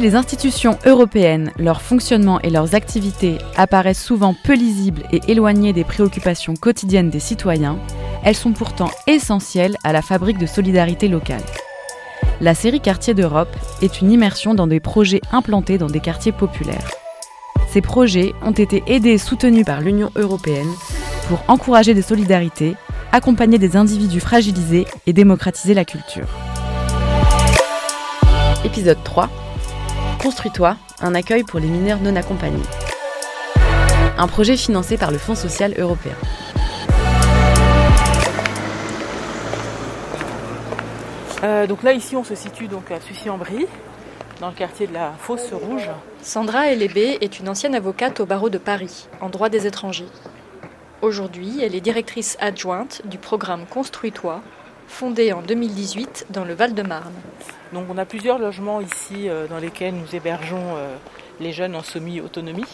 les institutions européennes, leur fonctionnement et leurs activités apparaissent souvent peu lisibles et éloignées des préoccupations quotidiennes des citoyens, elles sont pourtant essentielles à la fabrique de solidarité locale. La série Quartiers d'Europe est une immersion dans des projets implantés dans des quartiers populaires. Ces projets ont été aidés et soutenus par l'Union européenne pour encourager des solidarités, accompagner des individus fragilisés et démocratiser la culture. Épisode 3 Construis-toi, un accueil pour les mineurs non accompagnés. Un projet financé par le Fonds social européen. Euh, donc là ici on se situe donc à Sucy-en-Brie, dans le quartier de la Fosse Rouge. Sandra Elébé est une ancienne avocate au barreau de Paris, en droit des étrangers. Aujourd'hui, elle est directrice adjointe du programme Construis-toi, fondé en 2018 dans le Val-de-Marne. Donc on a plusieurs logements ici euh, dans lesquels nous hébergeons euh, les jeunes en semi-autonomie.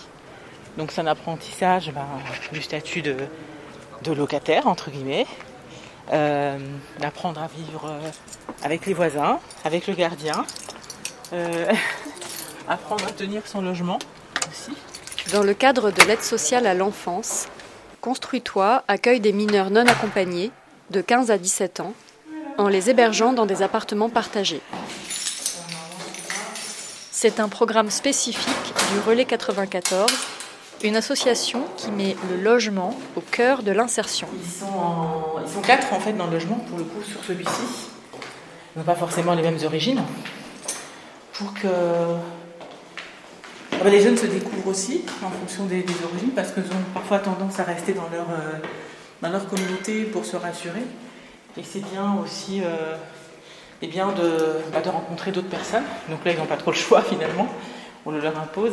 Donc c'est un apprentissage ben, du statut de, de locataire, entre guillemets. Euh, d'apprendre à vivre avec les voisins, avec le gardien, apprendre à tenir son logement aussi. Dans le cadre de l'aide sociale à l'enfance, Construis-toi accueille des mineurs non accompagnés de 15 à 17 ans en les hébergeant dans des appartements partagés. C'est un programme spécifique du Relais 94, une association qui met le logement au cœur de l'insertion. Ils sont, quatre en fait dans le logement pour le coup sur celui-ci. Ils n'ont pas forcément les mêmes origines. Pour que Ah ben, les jeunes se découvrent aussi en fonction des, des origines parce qu'ils ont parfois tendance à rester dans leur, euh, dans leur communauté pour se rassurer. Et c'est bien aussi euh, bien de, bah, de rencontrer d'autres personnes. Donc là, ils n'ont pas trop le choix finalement. On le leur impose.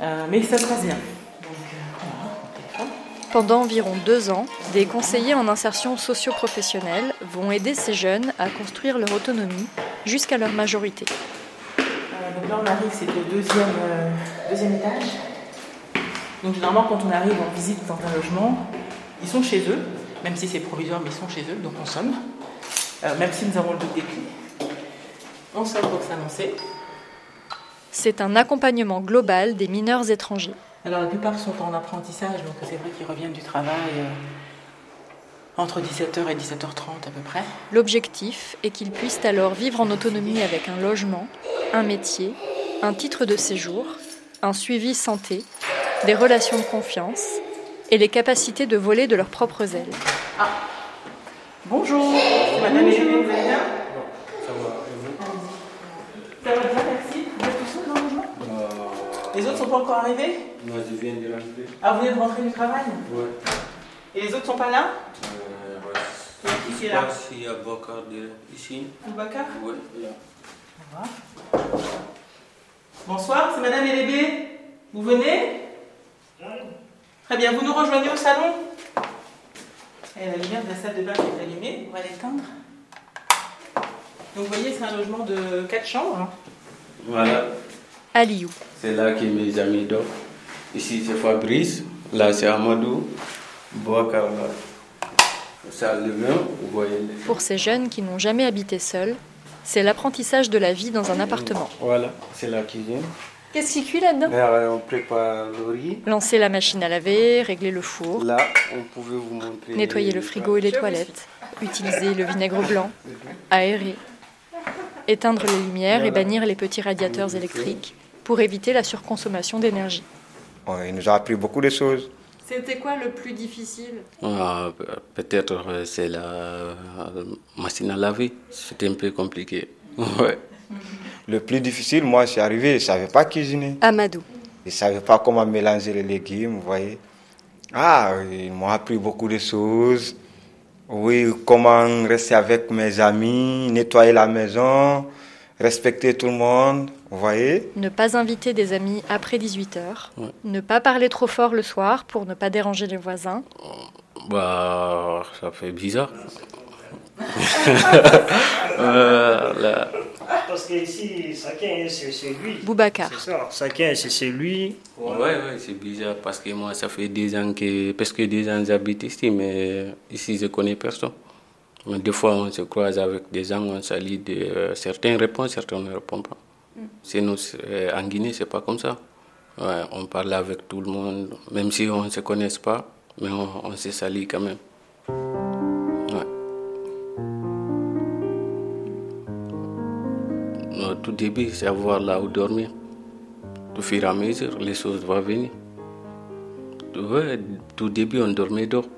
Euh, mais ça se passe bien. Euh. Pendant environ deux ans, des conseillers en insertion socio-professionnelle vont aider ces jeunes à construire leur autonomie jusqu'à leur majorité. Euh, donc là, on arrive, c'est au deuxième, euh, deuxième étage. Donc généralement, quand on arrive en visite dans un logement, ils sont chez eux, même si c'est provisoire, mais ils sont chez eux, donc on sonne. Euh, même si nous avons le double des clés. On sonne pour s'annoncer. C'est un accompagnement global des mineurs étrangers. Alors la plupart sont en apprentissage, donc c'est vrai qu'ils reviennent du travail euh, entre 17h et 17h30 à peu près. L'objectif est qu'ils puissent alors vivre en autonomie avec un logement, un métier, un titre de séjour, un suivi santé, des relations de confiance et les capacités de voler de leurs propres ailes. Bonjour, c'est Madame Hélène, vous allez bien Ça va, et vous Ça va bien, merci. Vous êtes tout seul dans le logement Les autres sont pas encore arrivés Non, je viens de rentrer. Ah, vous venez de rentrer du travail Ouais. Et les autres sont pas là Euh, ouais. Il qui là s'il y a de- ici. Ouais, là. Bonsoir, c'est Madame Elébé. Vous venez Très bien, vous nous rejoignez au salon Et la lumière de la salle de bain est allumée, on va l'éteindre. Donc vous voyez, c'est un logement de 4 chambres. Voilà. Aliou. C'est là que mes amis dorment. Ici, c'est Fabrice. Là, c'est Amadou. Voyez. Pour ces jeunes qui n'ont jamais habité seuls, c'est l'apprentissage de la vie dans un appartement. Voilà, c'est la cuisine. Qu'est-ce qui cuit là-dedans Là, on prépare le riz. Lancer la machine à laver, régler le four, Là, on pouvait vous montrer. nettoyer le frigo et les toilettes, utiliser le vinaigre blanc, aérer, éteindre les lumières et bannir les petits radiateurs électriques pour éviter la surconsommation d'énergie. Ouais, il nous a appris beaucoup de choses. C'était quoi le plus difficile Ah, pe- Peut-être euh, c'est la euh, machine à laver. C'était un peu compliqué. Ouais. Le plus difficile, moi, c'est arrivé, je ne savais pas cuisiner. Amadou. Je ne savais pas comment mélanger les légumes, vous voyez. Ah, ils m'ont appris beaucoup de choses. Oui, comment rester avec mes amis, nettoyer la maison, respecter tout le monde, vous voyez. Ne pas inviter des amis après 18h. Ouais. Ne pas parler trop fort le soir pour ne pas déranger les voisins. Bah, ça fait bizarre. Euh, là. Parce que ici, chacun c'est lui. Boubacar. C'est ça, chacun c'est c'est lui. Ouais, ouais, c'est bizarre parce que moi, ça fait des ans que, presque deux ans que j'habite ici, mais ici, je connais personne. Mais des fois, on se croise avec des gens, on salue, de, euh, certains répondent, certains ne répondent pas. C'est nous, en Guinée, c'est pas comme ça. Ouais, on parle avec tout le monde, même si on ne se connaît pas, mais on, on se salue quand même. Tout début, c'est avoir là où dormir. Au fur et à mesure, les choses vont venir. Tout début, on dormait dehors,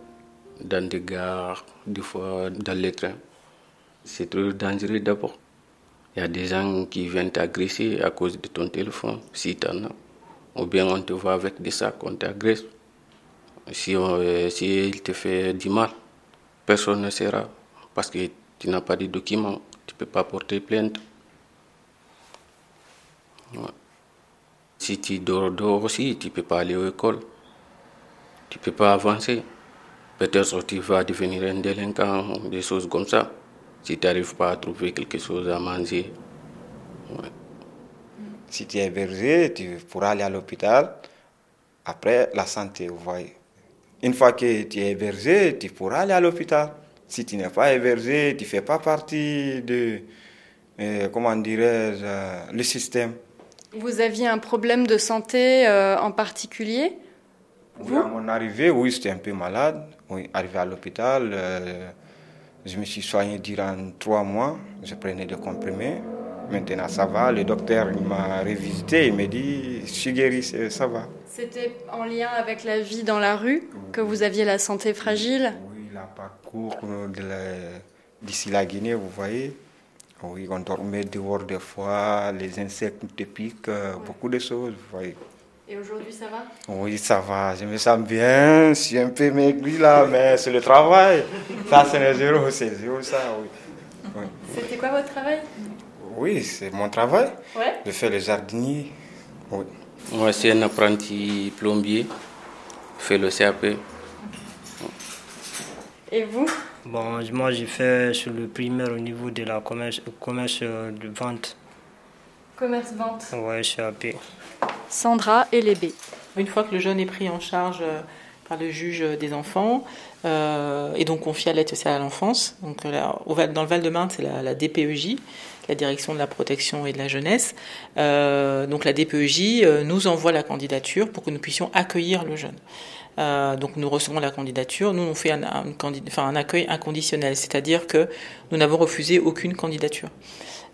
dans des gares, des fois dans les trains. C'est trop dangereux d'abord. Il y a des gens qui viennent t'agresser à cause de ton téléphone, si tu en as. Ou bien on te voit avec des sacs, on t'agresse. Si, on, euh, si il te fait du mal, personne ne sera. Parce que tu n'as pas de documents, tu ne peux pas porter plainte. Ouais. Si tu dors dehors aussi, tu ne peux pas aller à l'école. Tu ne peux pas avancer. Peut-être tu vas devenir un délinquant, des choses comme ça. Si tu n'arrives pas à trouver quelque chose à manger. Ouais. Si tu es hébergé, tu pourras aller à l'hôpital. Après, la santé, vous voyez. Une fois que tu es hébergé, tu pourras aller à l'hôpital. Si tu n'es pas hébergé, tu ne fais pas partie de, euh, comment dirais-je, euh, le système. Vous aviez un problème de santé euh, en particulier Oui, à mon arrivée, oui, j'étais un peu malade. Oui, arrivé à l'hôpital, euh, je me suis soigné durant trois mois. Je prenais des comprimés. Maintenant, ça va. Le docteur m'a révisité. Il m'a dit, je suis guéri, ça va. C'était en lien avec la vie dans la rue que vous aviez la santé fragile? Oui, le parcours la- d'ici la Guinée, vous voyez. Oui, on dormait dehors des fois, les insectes te piquent, euh, beaucoup de choses, vous voyez. Et aujourd'hui, ça va? Oui, ça va, je me sens bien, je suis un peu maigri là, mais c'est le travail. Ça, c'est le zéro, c'est zéro ça, oui. Oui, C'était quoi votre travail? Oui, c'est mon travail. Ouais. Je fais le jardinier. Oui. Moi, c'est un apprenti plombier, fait le CAP. Et vous? Bon, moi j'ai fait sur le primaire au niveau de la commerce, commerce euh, de vente. Commerce-vente. Ouais, CAP. Sandra et Lébé. Une fois que le jeune est pris en charge euh, par le juge des enfants euh, et donc confié à l'aide sociale à l'enfance, donc euh, là, au Val- dans le Val-de-Marne, c'est la, la DPEJ, la Direction de la protection et de la jeunesse. Euh, donc la DPEJ euh, nous envoie la candidature pour que nous puissions accueillir le jeune. Euh, donc nous recevons la candidature, nous on fait un, un, accueil inconditionnel, c'est-à-dire que nous n'avons refusé aucune candidature.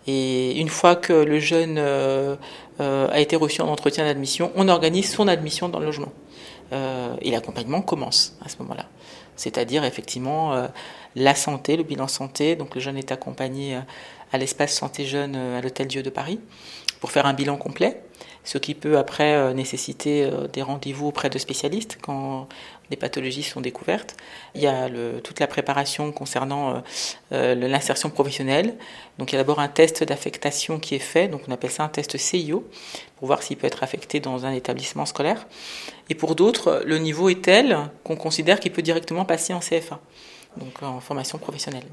Et une fois que le jeune euh, euh, a été reçu en entretien d'admission, on organise son admission dans le logement. Euh, et l'accompagnement commence à ce moment-là. C'est-à-dire effectivement la santé, le bilan santé. Donc le jeune est accompagné à l'espace santé jeune à l'Hôtel Dieu de Paris pour faire un bilan complet, ce qui peut après euh, nécessiter euh, des rendez-vous auprès de spécialistes quand des pathologies sont découvertes. Il y a le, toute la préparation concernant euh, l'insertion professionnelle. Donc il y a d'abord un test d'affectation qui est fait, donc on appelle ça un test CIO, pour voir s'il peut être affecté dans un établissement scolaire. Et pour d'autres, le niveau est tel qu'on considère qu'il peut directement passer en CFA, donc en formation professionnelle.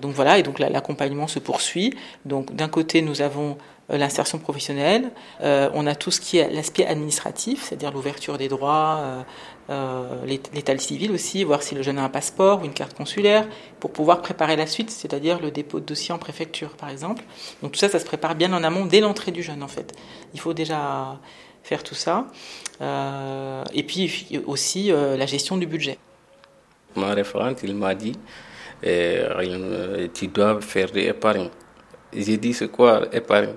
Donc voilà, et donc l'accompagnement se poursuit. Donc d'un côté, nous avons l'insertion professionnelle, euh, on a tout ce qui est l'aspect administratif, c'est-à-dire l'ouverture des droits, euh, euh, l'ét- l'état civil aussi, voir si le jeune a un passeport ou une carte consulaire, pour pouvoir préparer la suite, c'est-à-dire le dépôt de dossier en préfecture, par exemple. Donc tout ça, ça se prépare bien en amont, dès l'entrée du jeune, en fait. Il faut déjà faire tout ça. Euh, et puis aussi euh, la gestion du budget. Ma référente, il m'a dit, euh, euh, tu dois faire des épargnes. J'ai dit, c'est quoi épargne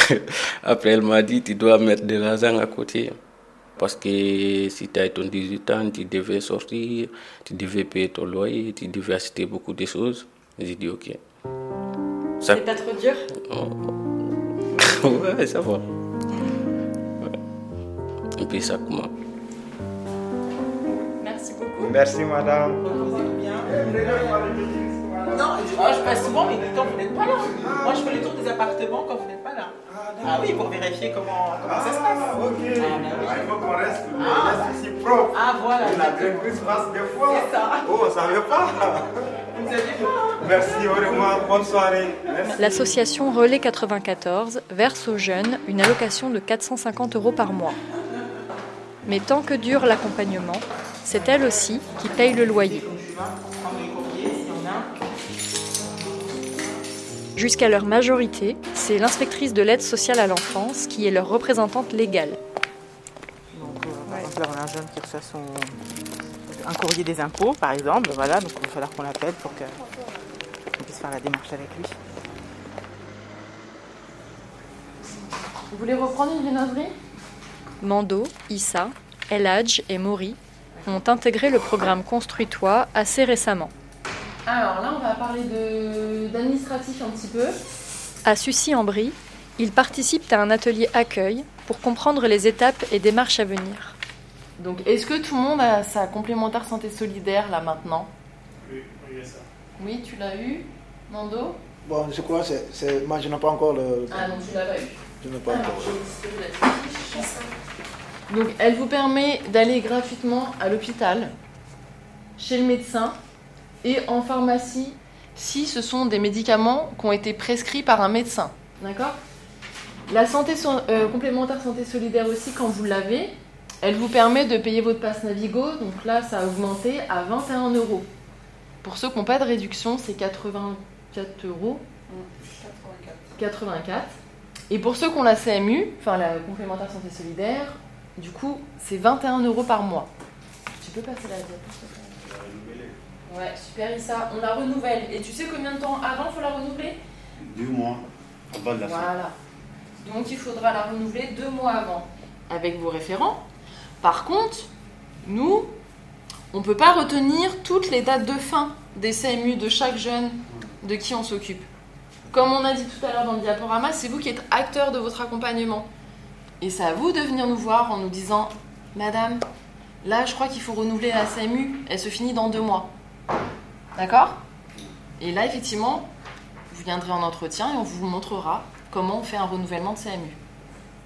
Après, elle m'a dit, tu dois mettre de l'argent à côté. Parce que si tu as ton 18 ans, tu devais sortir, tu devais payer ton loyer, tu devais acheter beaucoup de choses. J'ai dit, ok. Ça, C'est pas trop dur? Ouais, ça va. Ouais. Et puis ça commence. Merci beaucoup. Merci, madame. Non, je, passe souvent, mais quand vous n'êtes pas là. Moi, je fais le tour des appartements quand vous n'êtes pas là. Ah oui, pour vérifier comment, comment ça se passe. Ah, bah oui. Il faut qu'on reste, reste ici propre. Ah, voilà. La directrice passe des fois. C'est ça. Oh, ça veut pas. Vous saviez pas, Merci vraiment. Bonne soirée. L'association Relais 94 verse aux jeunes une allocation de 450 euros par mois. Mais tant que dure l'accompagnement, c'est elle aussi qui paye le loyer. Jusqu'à leur majorité, c'est l'inspectrice de l'aide sociale à l'enfance qui est leur représentante légale. Donc, euh, par exemple, là, on a un jeune qui reçoit son, un courrier des impôts, par exemple. Voilà, donc il va falloir qu'on l'appelle pour qu'on puisse faire la démarche avec lui. Vous voulez reprendre une viennoiserie Mando, Issa, El Hadj et Mori ont intégré le programme Construis-toi assez récemment. Alors là, on va parler d'administratif un petit peu. À Sucy-en-Brie, ils participent à un atelier accueil pour comprendre les étapes et démarches à venir. Donc, est-ce que tout le monde a sa complémentaire santé solidaire là maintenant? Oui, il y a ça. Oui, tu l'as eu, Mando Bon, je crois que c'est- c'est. Moi, je n'ai pas encore le. Ah non, tu l'as pas eu. Je n'ai pas Alors, encore. je. Donc, elle vous permet d'aller gratuitement à l'hôpital, chez le médecin et en pharmacie si ce sont des médicaments qui ont été prescrits par un médecin. D'accord? La santé euh, complémentaire santé solidaire aussi, quand vous l'avez, elle vous permet de payer votre passe Navigo. Donc là, ça a augmenté à 21 euros. Pour ceux qui n'ont pas de réduction, c'est 84 euros. 84. Et pour ceux qui ont la CMU, enfin la complémentaire santé solidaire, du coup, c'est 21 euros par mois. Tu peux passer la diapo, s'il te plaît? Ouais, super Issa. On la renouvelle. Et tu sais combien de temps avant faut la renouveler? Deux mois en bas de la fin. Voilà. Donc il faudra la renouveler deux mois avant. Avec vos référents. Par contre, nous, on ne peut pas retenir toutes les dates de fin des CMU de chaque jeune de qui on s'occupe. Comme on a dit tout à l'heure dans le diaporama, c'est vous qui êtes acteur de votre accompagnement. Et c'est à vous de venir nous voir en nous disant Madame, là je crois qu'il faut renouveler la CMU, elle se finit dans deux mois. D'accord? Et là, effectivement, vous viendrez en entretien et on vous montrera comment on fait un renouvellement de CMU.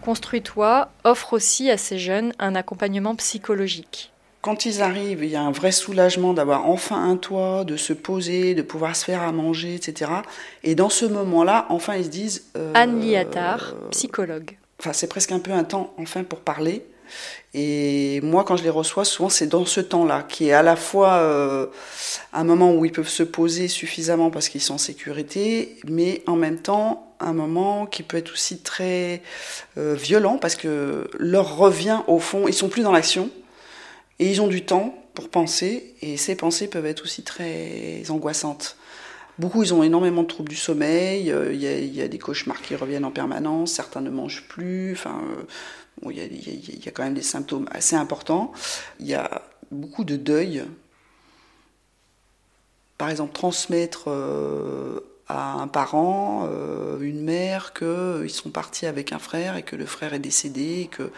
Construis-toi offre aussi à ces jeunes un accompagnement psychologique. Quand ils arrivent, il y a un vrai soulagement d'avoir enfin un toit, de se poser, de pouvoir se faire à manger, etc. Et dans ce moment-là, enfin, ils se disent... euh, Anne Liattard, psychologue. Enfin, c'est presque un peu un temps, enfin, pour parler. Et moi, quand je les reçois, souvent, c'est dans ce temps-là, qui est à la fois euh, un moment où ils peuvent se poser suffisamment parce qu'ils sont en sécurité, mais en même temps, un moment qui peut être aussi très euh, violent parce que leur revient, au fond, ils sont plus dans l'action et ils ont du temps pour penser, et ces pensées peuvent être aussi très angoissantes. Beaucoup, ils ont énormément de troubles du sommeil, euh, il y, a, des cauchemars qui reviennent en permanence, certains ne mangent plus, enfin, il, y a, quand même des symptômes assez importants. Il y a beaucoup de deuil. Par exemple, transmettre euh, à un parent, euh, une mère, qu'ils sont partis avec un frère et que le frère est décédé, et que,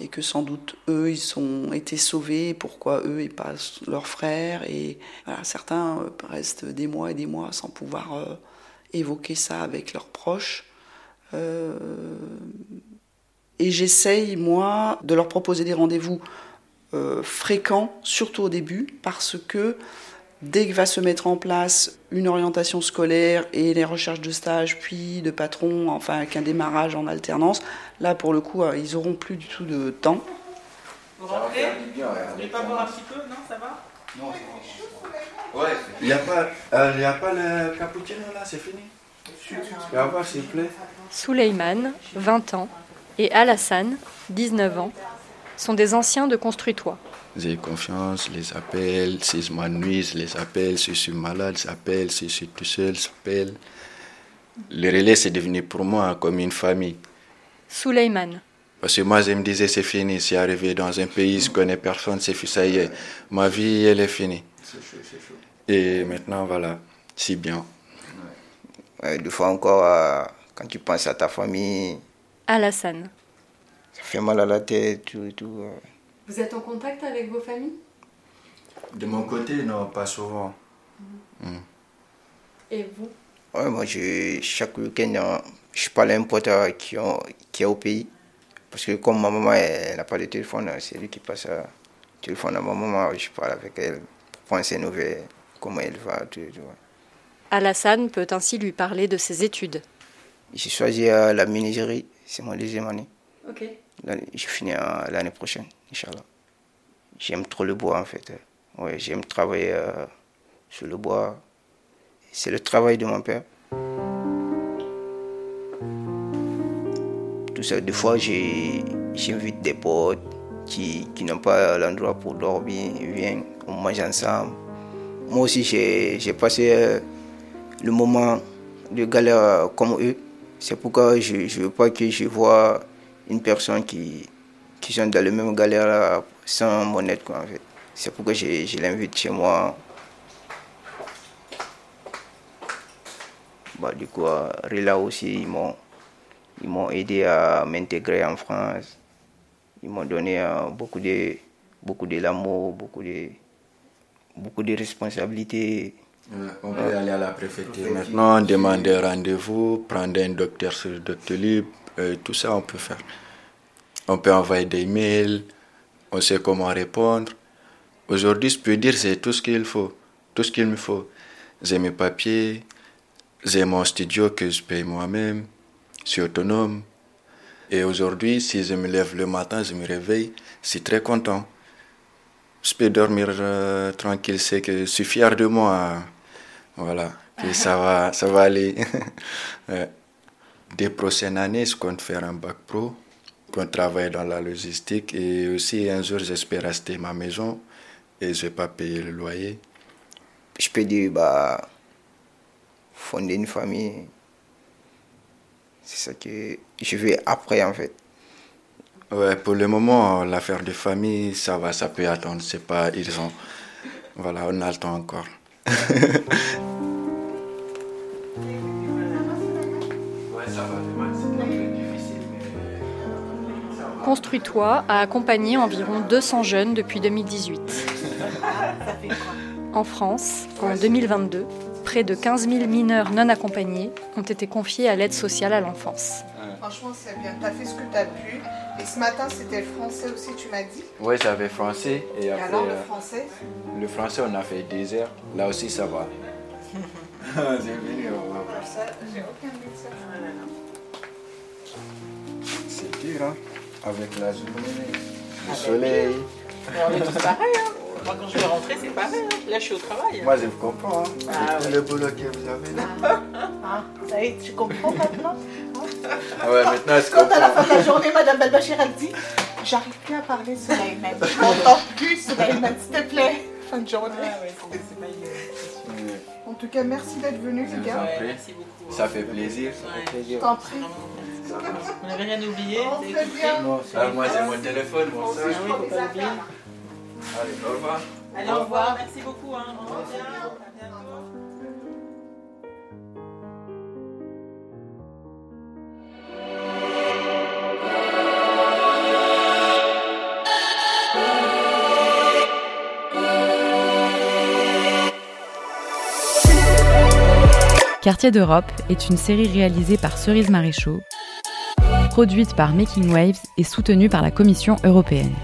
et que sans doute eux, ils ont été sauvés, pourquoi eux et pas leur frère. Et voilà, certains euh, restent des mois et des mois sans pouvoir évoquer ça avec leurs proches. Et j'essaye, moi, de leur proposer des rendez-vous euh, fréquents, surtout au début, parce que dès que va se mettre en place une orientation scolaire et les recherches de stage, puis de patron, enfin avec un démarrage en alternance, là pour le coup, euh, ils auront plus du tout de temps. Vous rentrez? Vous voulez pas boire un petit peu? Non, ça va? Ouais, il n'y a pas, euh, a pas le cappuccino là, c'est fini? Tu peux avoir s'il te plaît. Souleyman, 20 ans, et Alassane, 19 ans, sont des anciens de Construis-toi. J'ai confiance, les appelle, si je m'ennuie, les appelle, si je suis malade, je appelle, si je suis tout seul, je appelle. Le relais, c'est devenu pour moi comme une famille. Souleyman, Parce que moi, je me disais, c'est fini. Si arrivé dans un pays, je connais personne, c'est ça y est. Ma vie, elle est finie. Et maintenant, voilà, c'est bien. Ouais, des fois encore, euh, quand tu penses à ta famille, Alassane. ça fait mal à la tête, tout et tout. euh. Vous êtes en contact avec vos familles? De mon côté, non, pas souvent. Et vous? Ouais, moi, je, chaque week-end, euh, je parle à un pote euh, qui, ont- qui est au pays. Parce que comme ma maman, elle n'a pas de téléphone, c'est lui qui passe le téléphone à ma maman. Je parle avec elle pour prendre ses nouvelles, comment elle va, tout et tout. Alassane peut ainsi lui parler de ses études. J'ai choisi euh, la menuiserie, c'est ma deuxième année. Je finis l'année prochaine, Inch'Allah. J'aime trop le bois en fait. Ouais, j'aime travailler euh, sur le bois. C'est le travail de mon père. Tout ça, des fois, j'invite des potes qui, qui n'ont pas l'endroit pour dormir. Ils viennent, on mange ensemble. Moi aussi, j'ai passé euh, le moment de galère euh, comme eux. C'est pourquoi je ne veux pas que je vois une personne qui, qui sont dans le même galère sans mon aide. C'est pourquoi je, je l'invite chez moi. Bah, du coup, Rila aussi, ils m'ont, ils m'ont aidé à m'intégrer en France. Ils m'ont donné euh, beaucoup de, beaucoup de l'amour, beaucoup de, beaucoup de responsabilités. On peut aller à la préfecture maintenant, demander rendez-vous, prendre un docteur sur Doctolib, euh, tout ça on peut faire. On peut envoyer des mails, on sait comment répondre. Aujourd'hui, je peux dire c'est tout ce qu'il faut, tout ce qu'il me faut. J'ai mes papiers, j'ai mon studio que je paye moi-même, je suis autonome. Et aujourd'hui, si je me lève le matin, je me réveille, je suis très content. Je peux dormir euh, tranquille, c'est que je suis fier de moi. Voilà, et ça va, ça va aller. Des prochaines années, je compte faire un bac pro, compte travailler dans la logistique et aussi un jour, j'espère acheter ma maison et je ne vais pas payer le loyer. Je peux dire, bah, fonder une famille, c'est ça que je vais après en fait. Ouais, pour le moment, l'affaire de famille, ça va, ça peut attendre, c'est pas urgent. Voilà, on a le temps encore. Construis-toi a accompagné environ 200 jeunes depuis 2018. En France, en 2022, près de 15 000 mineurs non accompagnés ont été confiés à l'aide sociale à l'enfance. Franchement, c'est bien. Tu as fait ce que tu as pu. Et ce matin, c'était le français aussi, tu m'as dit Oui, j'avais français. Et, Et après, alors, le euh, français? le français, on a fait des heures. Là aussi, ça va. J'ai voir. Ça, j'ai aucun médecin. C'est dur, hein Avec la journée, le soleil. On est tous pareils. Hein. Moi, quand je vais rentrer, c'est pareil. hein. Là, je suis au travail. Moi, je vous comprends. Hein. Ah C'est ouais. le boulot que vous avez là. Ah, ça y est, tu comprends maintenant Ah ouais, maintenant, je Quand à la comprends. fin de la journée, Madame Belbachir, elle dit J'arrive plus à parler, Soleiman. Je m'entends plus, Soleiman, s'il te plaît. Fin de journée. En tout cas, merci d'être venu, les gars. Merci beaucoup. Ça fait plaisir. Je t'en prie. On n'avait rien oublié. On fait bien. Ah, moi, j'ai mon téléphone, mon. Ah oui, faut pas oublier. Allez, au revoir. Allez, au revoir. Merci beaucoup. Hein. Au revoir. Quartier d'Europe est une série réalisée par Cerise Maréchaux, produite par Making Waves et soutenue par la Commission européenne.